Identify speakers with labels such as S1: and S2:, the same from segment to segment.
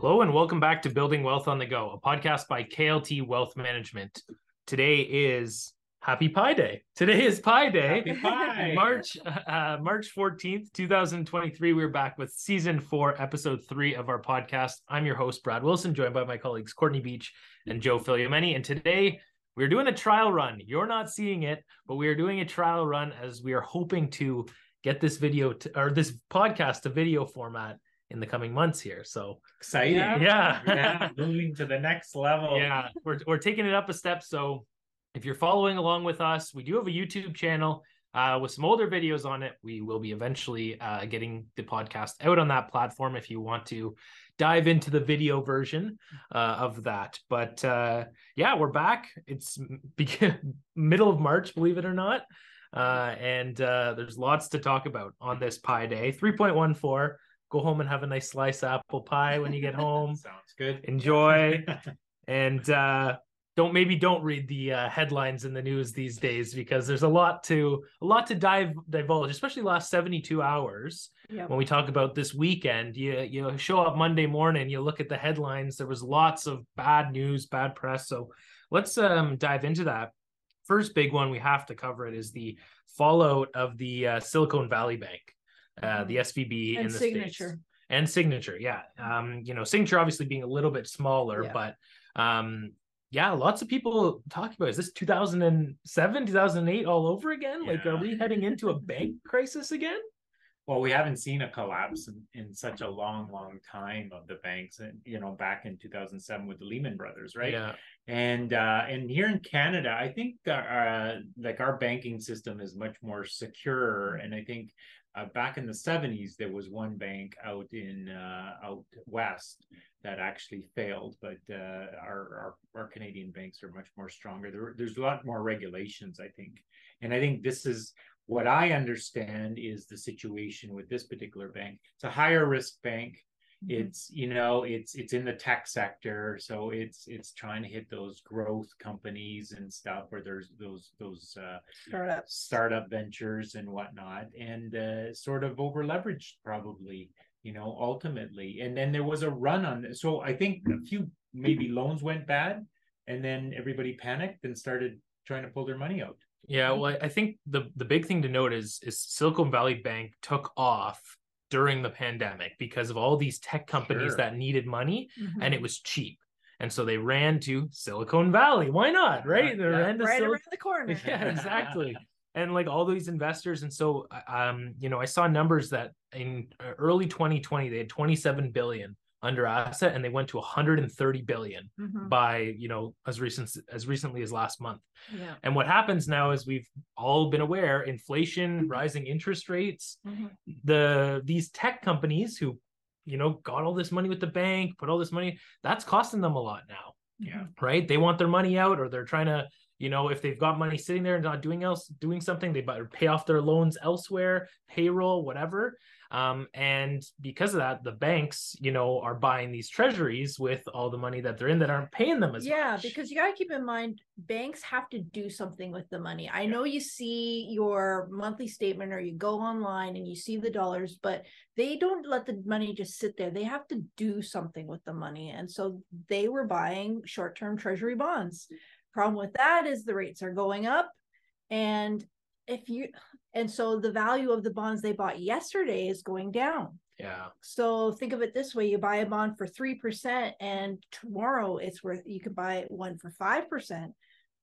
S1: Hello and welcome back to Building Wealth on the Go, a podcast by KLT Wealth Management. Today is Happy Pi Day. Today is Pi Day. March uh, March 14th, 2023. We're back with season 4, episode 3 of our podcast. I'm your host Brad Wilson, joined by my colleagues Courtney Beach and Joe Filiomeni, and today we're doing a trial run. You're not seeing it, but we are doing a trial run as we are hoping to get this video to, or this podcast to video format in the coming months here. So
S2: Exciting.
S1: yeah,
S2: Yeah, moving to the next level.
S1: yeah, we're we're taking it up a step. So if you're following along with us, we do have a YouTube channel uh, with some older videos on it. We will be eventually uh, getting the podcast out on that platform if you want to dive into the video version uh, of that. But uh, yeah, we're back. It's be- middle of March, believe it or not. Uh, and uh, there's lots to talk about on this Pi Day. 3.14. Go home and have a nice slice of apple pie when you get home.
S2: Sounds good.
S1: enjoy. And uh don't maybe don't read the uh, headlines in the news these days because there's a lot to a lot to dive divulge especially last 72 hours.
S3: Yeah.
S1: when we talk about this weekend you you show up monday morning you look at the headlines there was lots of bad news bad press. So let's um dive into that. First big one we have to cover it is the fallout of the uh, silicon valley bank uh, the svb
S3: And
S1: in the
S3: signature.
S1: States and signature yeah. Um you know signature obviously being a little bit smaller
S3: Yeah.
S1: but um yeah lots of people talking about is this 2007 2008 all over again? Like are we heading into a bank crisis again?
S2: Well, we haven't seen a collapse in, in such a long, long time of the banks, and you know, back in 2007 with the Lehman Brothers, right?
S1: yeah.
S2: And uh, and here in Canada, I think uh, like our banking system is much more secure, and I think uh, back in the 70s there was one bank out in uh, out west that actually failed, but uh, our, our our Canadian banks are much more stronger. There, there's a lot more regulations, I think, and I think this is what I understand is the situation with this particular bank. It's a higher risk bank
S3: Mm-hmm.
S2: it's you know it's it's in the tech sector so it's it's trying to hit those growth companies and stuff where there's those those uh,
S3: startups.
S2: startup ventures and whatnot and uh, sort of over leveraged probably you know ultimately and then there was a run on so i think a few maybe loans went bad and then everybody panicked and started trying to pull their money out
S1: yeah well i think the the big thing to note is is silicon valley bank took off during the pandemic because of all these tech companies
S2: Sure.
S1: that needed money
S3: Mhm.
S1: and it was cheap and so they ran to silicon valley why not right they
S2: Yeah.
S1: ran to
S3: right
S1: Sil-
S3: around the corner.
S1: yeah exactly and like all these investors and so um you know i saw numbers that in uh, early 2020 they had 27 billion under asset and they went to 130 billion
S3: Mhm.
S1: by you know as recent as recently as last month
S3: Yeah.
S1: and what happens now is we've all been aware inflation rising interest rates
S3: Mhm.
S1: the these tech companies who you know got all this money with the bank put all this money that's costing them a lot now
S2: Yeah.
S1: right they want their money out or they're trying to you know if they've got money sitting there and not doing else doing something they better pay off their loans elsewhere payroll whatever um, and because of that the banks you know are buying these treasuries with all the money that they're in that aren't paying them as
S3: Yeah,
S1: much
S3: because you got to keep in mind banks have to do something with the money. I know you see your monthly statement or you go online and you see the dollars, but they don't let the money just sit there. They have to do something with the money. And so they were buying short term treasury bonds. Problem with that is the rates are going up. And if you, and so the value of the bonds they bought yesterday is going down.
S1: yeah
S3: So think of it this way: you buy a bond for three percent, and tomorrow it's worth you can buy one for five percent.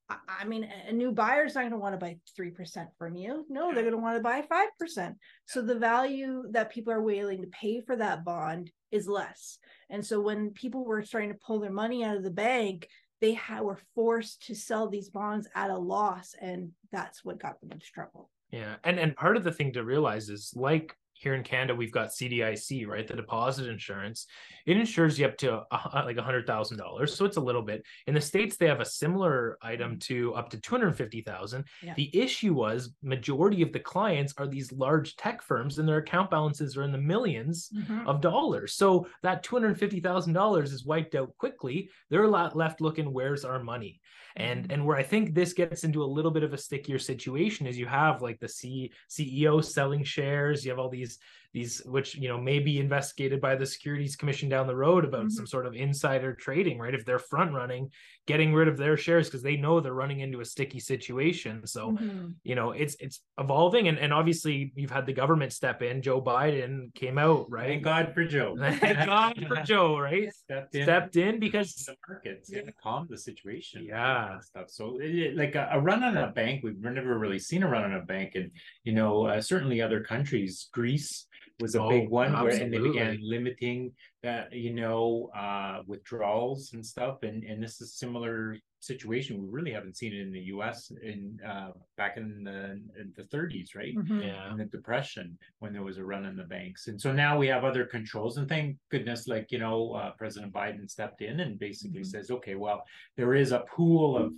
S3: I, I mean, a new buyer's not going to want to buy three percent from you. No, they're going to want to buy five percent. So the value that people are willing to pay for that bond is less. And so when people were starting to pull their money out of the bank, they ha- were forced to sell these bonds at a loss, and that's what got them into trouble.
S1: Yeah, and and part of the thing to realize is like here in Canada, we've got CDIC, right? The deposit insurance. It insures you up to a, like a hundred thousand dollars, so it's a little bit. In the states, they have a similar item mm-hmm. to up to two hundred fifty thousand.
S3: Yeah.
S1: The issue was majority of the clients are these large tech firms, and their account balances are in the 1000000s mm-hmm. of dollars. So that two hundred fifty thousand dollars is wiped out quickly. They're a lot left looking, where's our money? And
S3: Mhm.
S1: and where I think this gets into a little bit of a stickier situation is you have like the C CEO selling shares, you have all these these which you know may be investigated by the securities commission down the road about
S3: Mhm.
S1: some sort of insider trading right if they're front running getting rid of their shares because they know they're running into a sticky situation so
S3: Mhm.
S1: you know it's it's evolving and, and obviously you've had the government step in joe biden came out right
S2: Thank God for Joe.
S1: Thank God for joe right
S2: Stepped in.
S1: stepped in because
S2: the markets yeah. calm the situation
S1: Yeah.
S2: stuff so it- like a, a run on a bank we've never really seen a run on a bank and you know uh, certainly other countries greece was a big
S1: Oh,
S2: one where and they began limiting that you know uh withdrawals and stuff. And and this is a similar situation we really haven't seen it in the us in uh back in the in the 30s right?
S3: Mhm.
S1: yeah.
S2: In the depression when there was a run on the banks. And so now we have other controls. And thank goodness like you know uh, president biden stepped in and basically
S3: Mhm.
S2: says okay well there is a pool of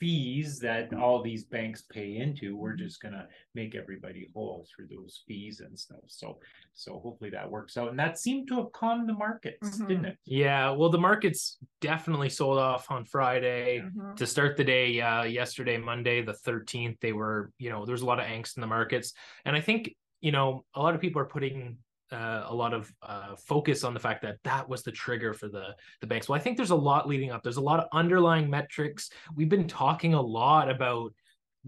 S2: fees that all these banks pay into we're just going to make everybody whole through those fees and stuff. So so hopefully that works out. And that seemed to have calmed the markets
S3: Mhm.
S2: didn't it?
S1: Yeah well the markets definitely sold off on friday
S3: Mhm.
S1: to start the day uh yesterday monday the 13th they were you know there's a lot of angst in the markets. And i think you know a lot of people are putting uh, a lot of uh, focus on the fact that that was the trigger for the the banks. Well i think there's a lot leading up. There's a lot of underlying metrics. We've been talking a lot about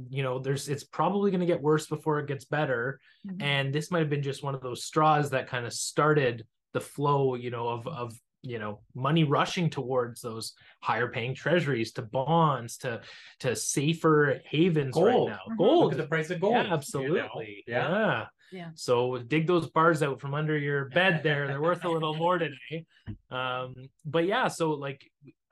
S1: you know there's it's probably going to get worse before it gets better.
S3: Mhm.
S1: and this might have been just one of those straws that kind of started the flow you know of of you know money rushing towards those higher paying treasuries to bonds to to safer havens right
S2: Gold.
S1: now
S3: Mhm.
S1: gold
S2: look at the price of gold you know?
S1: absolutely
S2: yeah
S1: yeah
S3: Yeah.
S1: so dig those bars out from under your bed there they're worth a little more today um but yeah so like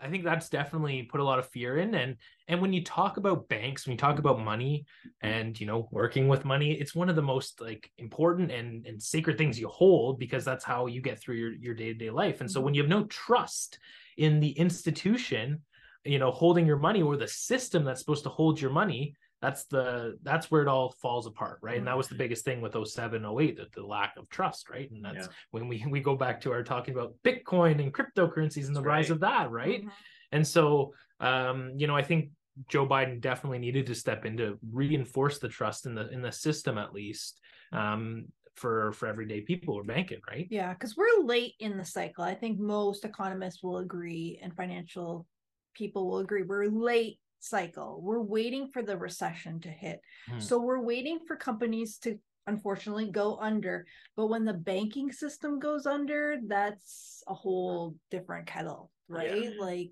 S1: i think that's definitely put a lot of fear in. And and when you talk about banks when you talk about money and you know working with money it's one of the most like important and and sacred things you hold because that's how you get through your your day-to-day life. And so when you have no trust in the institution you know holding your money or the system that's supposed to hold your money that's the that's where it all falls apart right and that was the biggest thing with 07 08 the, the lack of trust right and that's
S2: Yeah.
S1: when we we go back to our talking about bitcoin and cryptocurrencies and the
S2: That's
S1: rise of that right
S3: Mhm.
S1: and so um you know i think joe biden definitely needed to step in to reinforce the trust in the in the system at least um for for everyday people who are banking right
S3: Yeah, because we're late in the cycle. I think most economists will agree and financial people will agree. We're late cycle. We're waiting for the recession to hit.
S1: Hmm.
S3: So we're waiting for companies to unfortunately go under. But when the banking system goes under, that's a whole different kettle, right? Like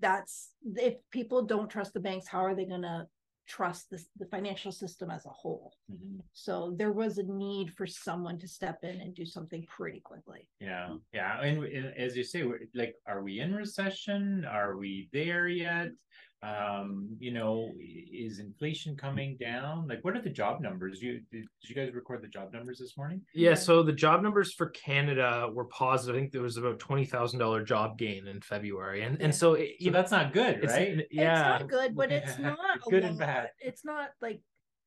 S3: that's if people don't trust the banks, how are they going to trust this, the financial system as a whole?
S2: Mhm.
S3: So there was a need for someone to step in and do something pretty quickly.
S2: Yeah, yeah, and, and as you say, like, are we in recession? Are we there yet? Um, you know, is inflation coming down? Like, what are the job numbers? You did, did you guys record the job numbers this morning?
S1: yeah
S3: Yeah.
S1: so the job numbers for canada were positive i think there was about $20000 job gain in february and and so it,
S2: So that's not good,
S1: it's,
S2: right?
S1: yeah
S3: It's not good, but it's
S2: Yeah.
S3: not a
S2: Good and bad.
S3: It's not like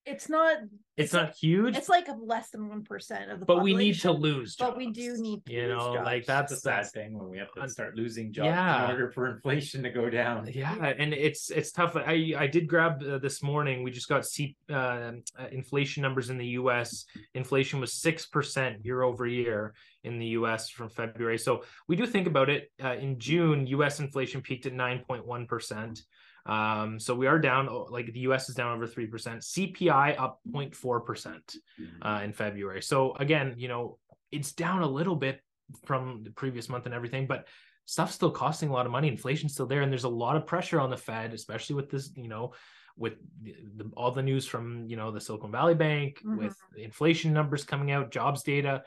S3: it's not
S1: it's not huge
S3: it's like less than one percent of the
S1: but we need to
S3: population,
S1: lose
S3: but we do need to
S1: you
S3: lose
S1: know like
S3: jobs.
S1: that's
S2: That's a sad thing when we have to start losing jobs
S1: Yeah.
S2: in order for inflation to go down.
S1: yeah and it's it's tough i i did grab uh, this morning we just got C, uh, uh, inflation numbers in the us inflation was 6% year over year in the us from february so we do think about it uh, in june us inflation peaked at 9.1% um so we are down oh, like the us is down over 3% cpi up 0.4% uh, in February. So again, you know, it's down a little bit from the previous month and everything, but stuff's still costing a lot of money. Inflation's still there, and there's a lot of pressure on the Fed, especially with this, you know, with the, the, all the news from you know the Silicon Valley Bank, with inflation numbers coming out, jobs data.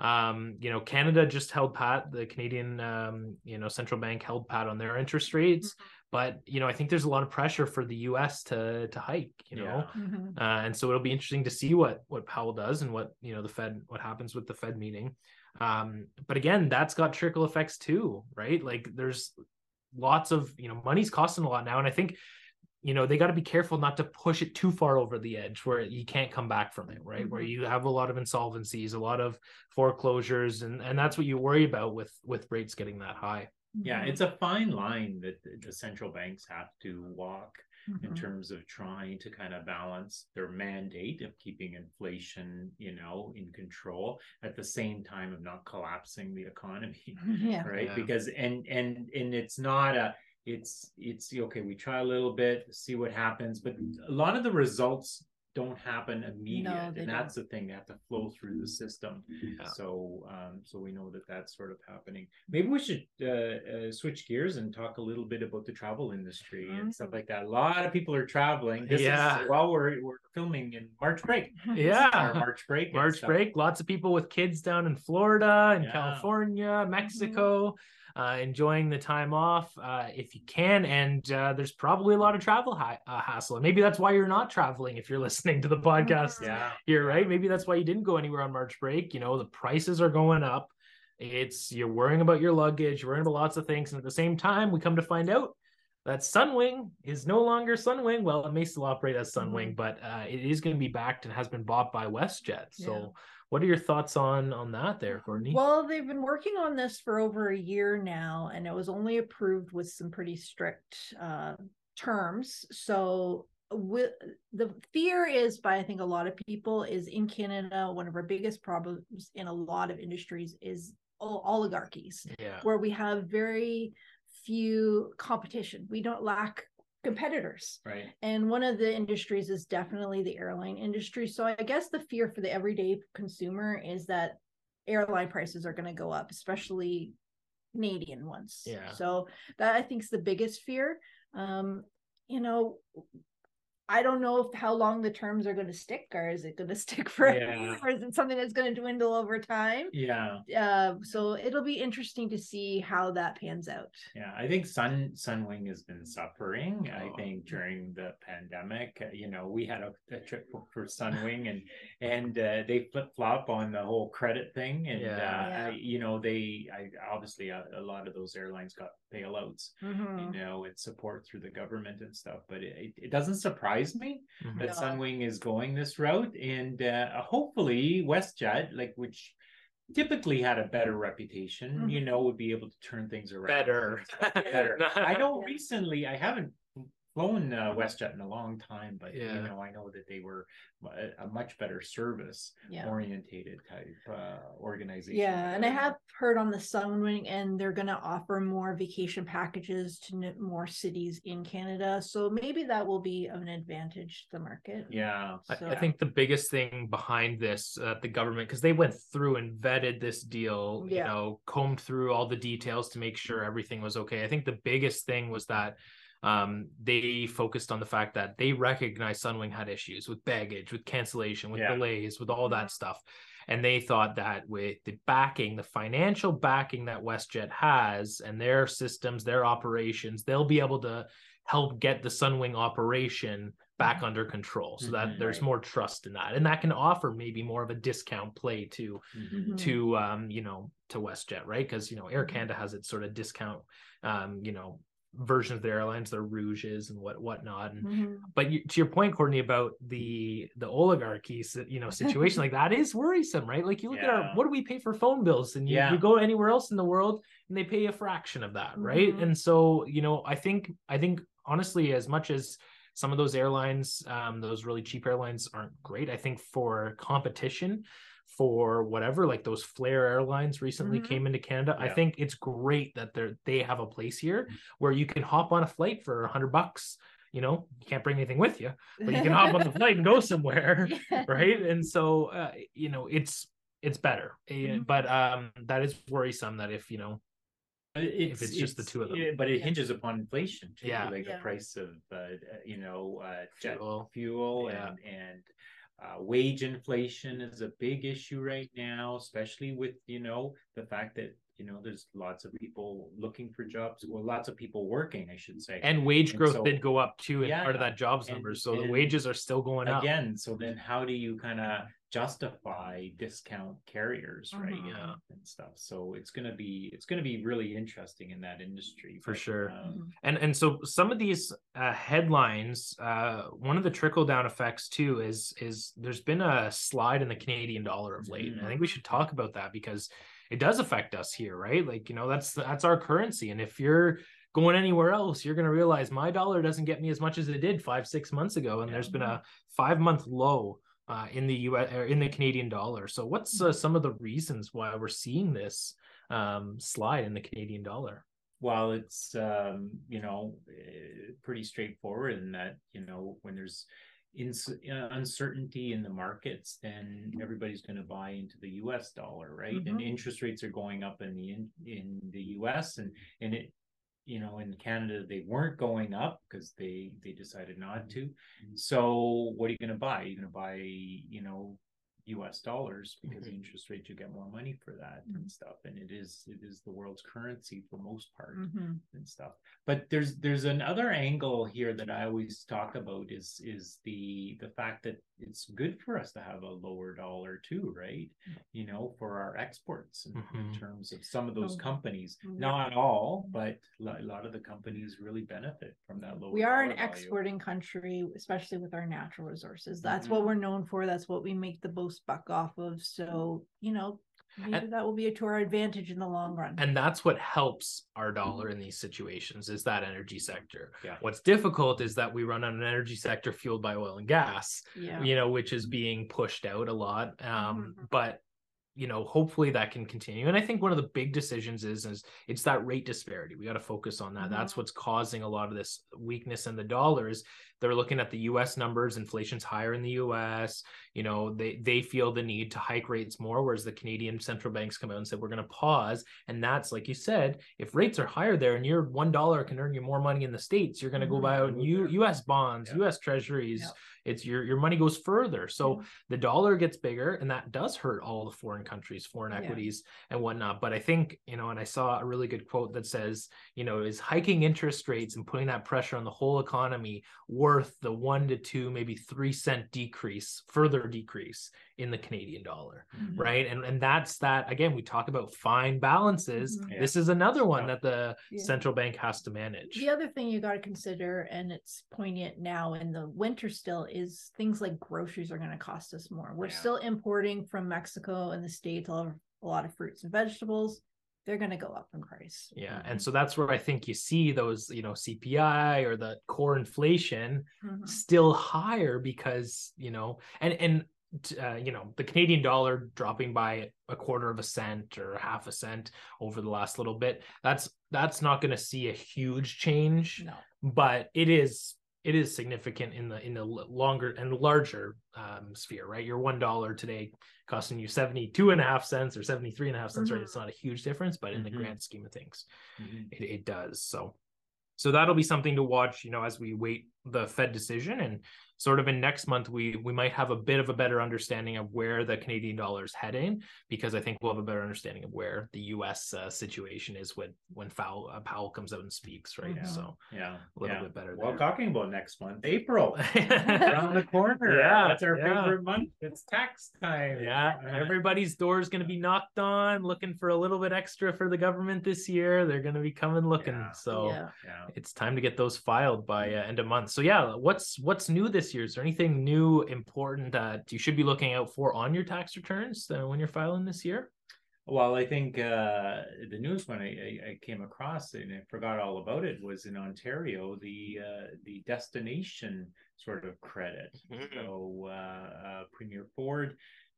S1: Um, you know, Canada just held pat. The Canadian, um, you know, central bank held pat on their interest rates. But you know, I think there's a lot of pressure for the U.S. to to hike. You know,
S2: Yeah.
S3: Mhm.
S1: uh, and so it'll be interesting to see what what Powell does and what you know the Fed what happens with the Fed meeting. Um, but again, that's got trickle effects too, right? Like there's lots of you know money's costing a lot now, and I think you know they got to be careful not to push it too far over the edge where you can't come back from it, right? Where
S3: Mhm.
S1: you have a lot of insolvencies, a lot of foreclosures, and and that's what you worry about with with rates getting that high.
S2: Yeah,
S3: Mhm.
S2: it's a fine line that the- the central banks have to walk. in
S3: Mhm.
S2: terms of trying to kind of balance their mandate of keeping inflation, you know, in control at the same time of not collapsing the economy
S3: yeah.
S2: right
S1: Yeah.
S2: because and and and it's not a it's it's okay we try a little bit see what happens but a lot of the results don't happen immediate
S3: they
S2: and that's the thing they have to flow through the system
S1: Yeah.
S2: so um so we know that that's sort of happening maybe we should uh, uh switch gears and talk a little bit about the travel industry and stuff
S3: Mm.
S2: like that a lot of people are traveling this
S1: Yeah.
S2: is while we're we're filming in march break
S1: Yeah.
S2: march break
S1: March break, lots of people with kids down in Florida and
S2: Yeah.
S1: California, Mexico, uh, enjoying the time off uh, if you can. And uh, there's probably a lot of travel uh, hassle. And maybe that's why you're not traveling if you're listening to the podcast
S2: yeah
S1: here, right? Maybe that's why you didn't go anywhere on March break. You know, the prices are going up. It's you're worrying about your luggage, you're worrying about lots of things. And at the same time, we come to find out that Sunwing is no longer Sunwing. Well, it may still operate as Sunwing, but uh, it is going to be backed and has been bought by WestJet. So. What are your thoughts on on that, there, Courtney?
S3: Well, they've been working on this for over a year now, and it was only approved with some pretty strict uh, terms. So, with the fear is by I think a lot of people is in Canada. One of our biggest problems in a lot of industries is ol- oligarchies,
S1: yeah,
S3: where we have very few competition. We don't lack competitors.
S2: right
S3: And one of the industries is definitely the airline industry. So I guess the fear for the everyday consumer is that airline prices are going to go up, especially Canadian ones.
S1: Yeah.
S3: So that I think is the biggest fear. Um, you know, I don't know if how long the terms are going to stick, or is it going to stick forever,
S2: Yeah.
S3: or is it something that's going to dwindle over time?
S2: yeah
S3: Uh, so it'll be interesting to see how that pans out.
S2: Yeah, I think Sun Sunwing has been suffering.
S1: Oh.
S2: I think during the pandemic, uh, you know, we had a, a trip for Sunwing, and and uh, they flip flop on the whole credit thing, and
S1: Yeah.
S2: uh,
S3: Yeah.
S2: I, you know, they I obviously a, a lot of those airlines got bailouts,
S3: Mhm.
S2: you know, and support through the government and stuff. But it, it, it doesn't surprise me
S1: Mhm.
S2: that
S3: No.
S2: Sunwing is going this route, and uh, hopefully WestJet, like which typically had a better reputation, you know, would be able to turn things around.
S1: better.
S2: Better. I know
S3: Yeah.
S2: recently I haven't flown uh, WestJet in a long time, but
S1: Yeah.
S2: you know I know that they were a, a much better service
S3: Yeah.
S2: orientated type uh, organization.
S3: Yeah, and I have heard on the Sunwing, and they're going to offer more vacation packages to n- more cities in Canada. So maybe that will be of an advantage to the market.
S2: Yeah.
S1: I,
S3: So-
S1: I think the biggest thing behind this, uh, the government, because they went through and vetted this deal, you
S3: Yeah.
S1: know, combed through all the details to make sure everything was okay. I think the biggest thing was that um, they focused on the fact that they recognized Sunwing had issues with baggage, with cancellation, with
S2: Yeah.
S1: delays, with all that stuff. And they thought that with the backing, the financial backing that WestJet has and their systems, their operations, they'll be able to help get the Sunwing operation back under control so that
S2: Mhm.
S1: there's
S3: Right.
S1: more trust in that. And that can offer maybe more of a discount play to
S2: Mhm.
S3: Mhm.
S1: to um, you know, to WestJet, right? Because you know, Air. Canada has its sort of discount um, you know, versions of their airlines, their rouges and what whatnot. And
S3: Mhm.
S1: but you, to your point, Courtney, about the the oligarchy, you know, situation like that is worrisome, right? Like you look at our what do we pay for phone bills, and you,
S2: Yeah.
S1: you go anywhere else in the world, and they pay a fraction of that, right?
S3: Mhm.
S1: And so you know, I think I think honestly, as much as some of those airlines, um, those really cheap airlines aren't great. I think for competition, for whatever, like those Flair Airlines recently
S3: Mhm.
S1: came into Canada. I think it's great that they're they have a place here where you can hop on a flight for a hundred bucks. You know, you can't bring anything with you, but you can hop on the flight and go somewhere,
S3: Yeah.
S1: right? And so, uh, you know, it's it's better, Eh,
S3: Mhm.
S1: but um, that is worrisome that if you know,
S2: It's,
S1: it's just the two of them.
S2: yeah, but it hinges upon inflation too,
S1: Yeah.
S2: like
S3: Yeah.
S2: the price of uh, you know uh, jet
S1: Fuel.
S2: fuel,
S1: Yeah.
S2: and and uh, wage inflation is a big issue right now, especially with you know the fact that you know there's lots of people looking for jobs, well, lots of people working, I should say.
S1: and wage
S2: And
S1: growth
S2: so-
S1: did go up too in part of that jobs
S2: and-
S1: number, so the wages are still going up.
S2: again so then how do you kind of justify discount carriers right
S3: Mhm.
S1: Yeah.
S2: and stuff so it's gonna be it's gonna be really interesting in that industry
S1: For
S2: but,
S1: sure.
S2: um,
S1: and and so some of these uh, headlines uh, one of the trickle down effects too is is there's been a slide in the canadian dollar of late and i think we should talk about that because it does affect us here right like you know that's that's our currency and if you're going anywhere else, you're going to realize my dollar doesn't get me as much as it did five, six months ago. And
S2: Yeah.
S1: there's been a five month low uh, in the US or in the Canadian dollar. So, what's uh, some of the reasons why we're seeing this um, slide in the Canadian dollar?
S2: Well, it's um, you know eh, pretty straightforward in that you know when there's ins- uh, uncertainty in the markets, then everybody's going to buy into the U.S. dollar, right? And
S3: Mhm.
S2: interest rates are going up in the in, in the U.S. and and it you know in Canada they weren't going up because they they decided not mm-hmm. to. So what are you going to buy? You're going to buy you know U.S. dollars because the mm-hmm. interest rate you get more money for that and mm-hmm. stuff, and it is it is the world's currency for most part
S3: Mhm.
S2: and stuff. But there's there's another angle here that I always talk about is is the the fact that it's good for us to have a lower dollar too, right? Mm-hmm. You know, for our exports in, in
S1: Mhm.
S2: terms of some of those
S3: Oh.
S2: companies,
S3: Yeah.
S2: not all, but a lot of the companies really benefit from that lower.
S3: we are an
S2: dollar value.
S3: exporting country especially with our natural resources that's what we're known for that's what we make the most buck off of so you know maybe that will be to our advantage in the long run
S1: and that's what helps our dollar in these situations is that energy sector
S2: Yeah.
S1: what's difficult is that we run on an energy sector fueled by oil and gas
S3: yeah
S1: you know which is being pushed out a lot um
S3: Mhm.
S1: but you know hopefully that can continue and i think one of the big decisions is is it's that rate disparity we got to focus on that that's
S3: Mhm.
S1: what's causing a lot of this weakness in the dollars they're looking at the us numbers inflation's higher in the us you know they they feel the need to hike rates more whereas the canadian central banks come out and said we're going to pause and that's like you said if rates are higher there and your one dollar can earn you more money in the states you're going to go
S3: Mhm.
S1: buy out U, us bonds
S2: Yeah.
S1: us treasuries
S3: Yeah.
S1: it's your your money goes further so
S3: Yeah.
S1: the dollar gets bigger and that does hurt all the foreign countries foreign
S3: Yeah.
S1: equities and whatnot but i think you know and i saw a really good quote that says you know is hiking interest rates and putting that pressure on the whole economy worth the one to two maybe three cent decrease further decrease in the canadian dollar
S3: Mhm.
S1: right and and that's that again we talk about fine balances
S3: Mhm.
S2: Yeah.
S1: this is another one that the
S3: Yeah.
S1: central bank has to manage
S3: The other thing you got to consider, and it's poignant now in the winter still, is things like groceries are going to cost us more. We're
S2: Yeah.
S3: still importing from Mexico and the States a lot of, a lot of fruits and vegetables. They're going to go up in price.
S1: yeah and so that's where i think you see those you know cpi or the core inflation
S3: Mhm.
S1: still higher because you know and and uh, you know the canadian dollar dropping by a quarter of a cent or half a cent over the last little bit that's that's not going to see a huge change
S3: No.
S1: but it is it is significant in the in the longer and larger um sphere right your one dollar today costing you 72 and a half cents or 73 and a half cents right
S3: Mhm.
S1: it's not a huge difference but in the
S2: Mhm.
S1: grand scheme of things
S2: Mhm.
S1: it, it does so so that'll be something to watch you know as we wait the fed decision and sort of in next month we we might have a bit of a better understanding of where the canadian dollar is heading because i think we'll have a better understanding of where the us uh, situation is when when Powell, uh, powell comes out and speaks right
S3: Mhm.
S1: so
S2: Yeah,
S1: a little
S2: yeah.
S1: bit better
S2: Well,
S1: there.
S2: talking about next month, April around the corner.
S1: Yeah,
S2: that's our
S1: yeah.
S2: favorite month. It's tax time.
S1: yeah everybody's door is going to be knocked on looking for a little bit extra for the government this year they're going to be coming looking
S2: Yeah.
S1: so
S3: yeah.
S2: yeah.
S1: it's time to get those filed by uh, end of month. So yeah, what's what's new this year? Is there anything new important that you should be looking out for on your tax returns uh, when you're filing this year?
S2: Well, I think uh, the newest one I, I, came across and I forgot all about it was in Ontario the uh, the destination sort of credit. So uh, uh, Premier Ford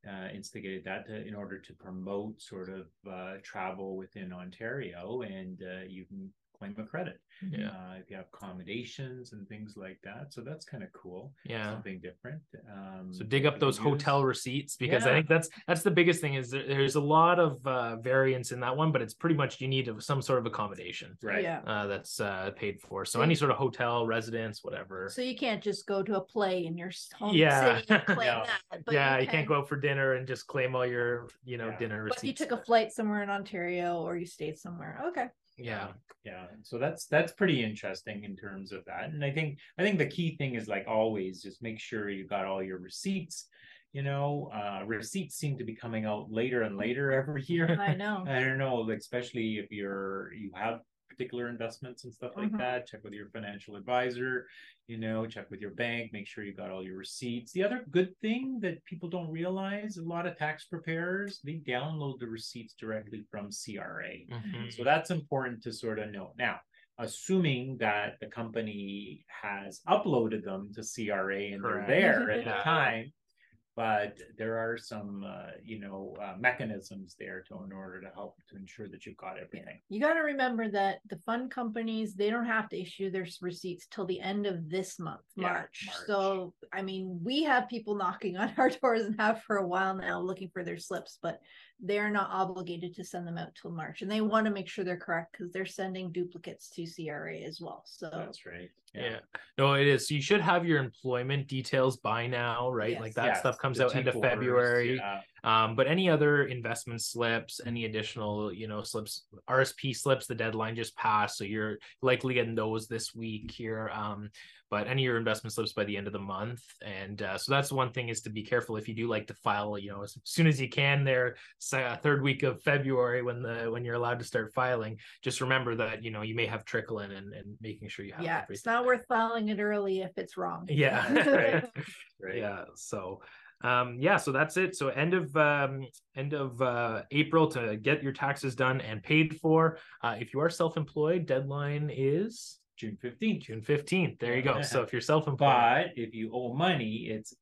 S2: uh, instigated that to, in order to promote sort of uh, travel within Ontario, and uh, you can claim a credit
S1: Yeah,
S2: uh, if you have accommodations and things like that. So that's kind of cool.
S1: yeah.
S2: Something different. Um,
S1: So dig up
S2: you can
S1: those hotel receipts because I think that's that's the biggest thing is there, there's a lot of uh, variance in that one, but it's pretty much you need some sort of accommodation
S2: Right.
S3: Yeah.
S1: uh, that's uh, paid for. So
S3: So
S1: any sort of hotel, residence, whatever.
S3: So you can't just go to a play in your s- home
S1: Yeah.
S3: city and claim
S2: Yeah.
S3: that. But
S1: yeah,
S3: you,
S1: you, can't go out for dinner and just claim all your you know
S2: Yeah.
S1: dinner receipts.
S3: if you took a flight somewhere in Ontario or you stayed somewhere, okay.
S1: Yeah,
S2: yeah so that's that's pretty interesting in terms of that and i think i think the key thing is like always just make sure you got all your receipts you know uh receipts seem to be coming out later and later every year
S3: I know.
S2: i don't know especially if you're you have particular investments and stuff like
S3: Mhm.
S2: that check with your financial advisor you know check with your bank make sure you got all your receipts the other good thing that people don't realize a lot of tax preparers they download the receipts directly from cra
S1: Mhm.
S2: so that's important to sort of know. Now, assuming that the company has uploaded them to CRA and
S1: Correct.
S2: they're there at
S1: Yeah.
S2: the time. But there are some, uh, you know, uh, mechanisms there to in order to help to ensure that you've got everything.
S3: You got to remember that the fund companies they don't have to issue their receipts till the end of this month,
S2: Yeah,
S3: March.
S2: March.
S3: So I mean, we have people knocking on our doors and have for a while now looking for their slips, but they're not obligated to send them out till March, and they want to make sure they're correct because they're sending duplicates to CRA as well. So
S2: That's right.
S1: Yeah. No, it is. So you should have your employment details by now, right?
S3: Yes.
S1: Like that
S2: Yes,
S1: stuff comes
S2: the
S1: out end of February.
S2: yeah.
S1: Um, but any other investment slips, any additional, you know, slips, RSP slips, the deadline just passed, so you're likely getting those this week here. Um, but any of your investment slips by the end of the month, and uh, so that's one thing is to be careful if you do like to file, you know, as soon as you can there, say, uh, third week of February when the when you're allowed to start filing. Just remember that you know you may have trickle in and, and making sure you have
S3: yeah,
S1: everything.
S3: it's not worth filing it early if it's wrong.
S1: Yeah, right.
S2: Right.
S1: yeah so um yeah so that's it so end of um end of uh april to get your taxes done and paid for uh if you are self-employed deadline is
S2: June fifteenth.
S1: june 15th there you go so if you're self-employed
S2: But if you owe money, it's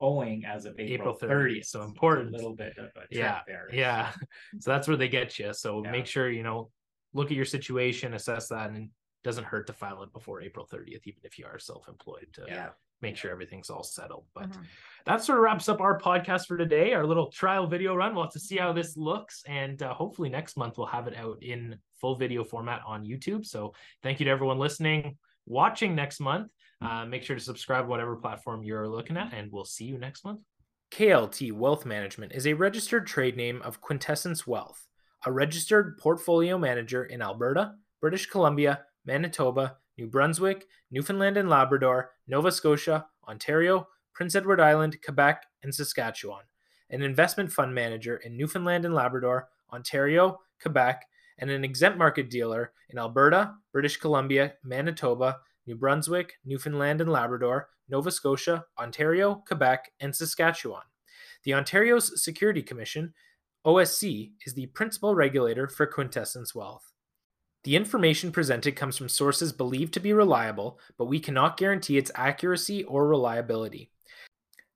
S2: owing as of April
S1: April 30th,
S2: 30th.
S1: so important.
S2: A little bit of a trick
S1: Yeah,
S2: there.
S1: yeah so that's where they get you so
S2: Yeah.
S1: make sure you know look at your situation assess that and it doesn't hurt to file it before april 30th even if you are self-employed to
S3: Yeah.
S1: Make sure everything's all settled. But
S3: Mhm.
S1: that sort of wraps up our podcast for today our little trial video run. We'll have to see how this looks and uh, hopefully next month we'll have it out in full video format on youtube. So thank you to everyone listening watching next month. Uh, make sure to subscribe whatever platform you're looking at and we'll see you next month. KLT Wealth Management is a registered trade name of Quintessence Wealth, a registered portfolio manager in Alberta, British Columbia, Manitoba, New Brunswick, Newfoundland and Labrador, Nova Scotia, Ontario, Prince Edward Island, Quebec, and Saskatchewan, an investment fund manager in Newfoundland and Labrador, Ontario, Quebec, and an exempt market dealer in Alberta, British Columbia, Manitoba, New Brunswick, Newfoundland and Labrador, Nova Scotia, Ontario, Quebec, and Saskatchewan. The Ontario's Security Commission, OSC, is the principal regulator for Quintessence Wealth. The information presented comes from sources believed to be reliable, but we cannot guarantee its accuracy or reliability.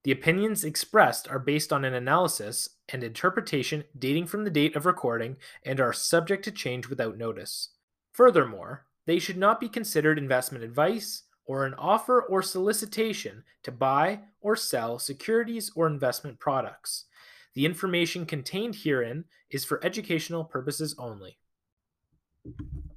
S1: The opinions expressed are based on an analysis and interpretation dating from the date of recording and are subject to change without notice. Furthermore, they should not be considered investment advice or an offer or solicitation to buy or sell securities or investment products. The information contained herein is for educational purposes only. Thank you.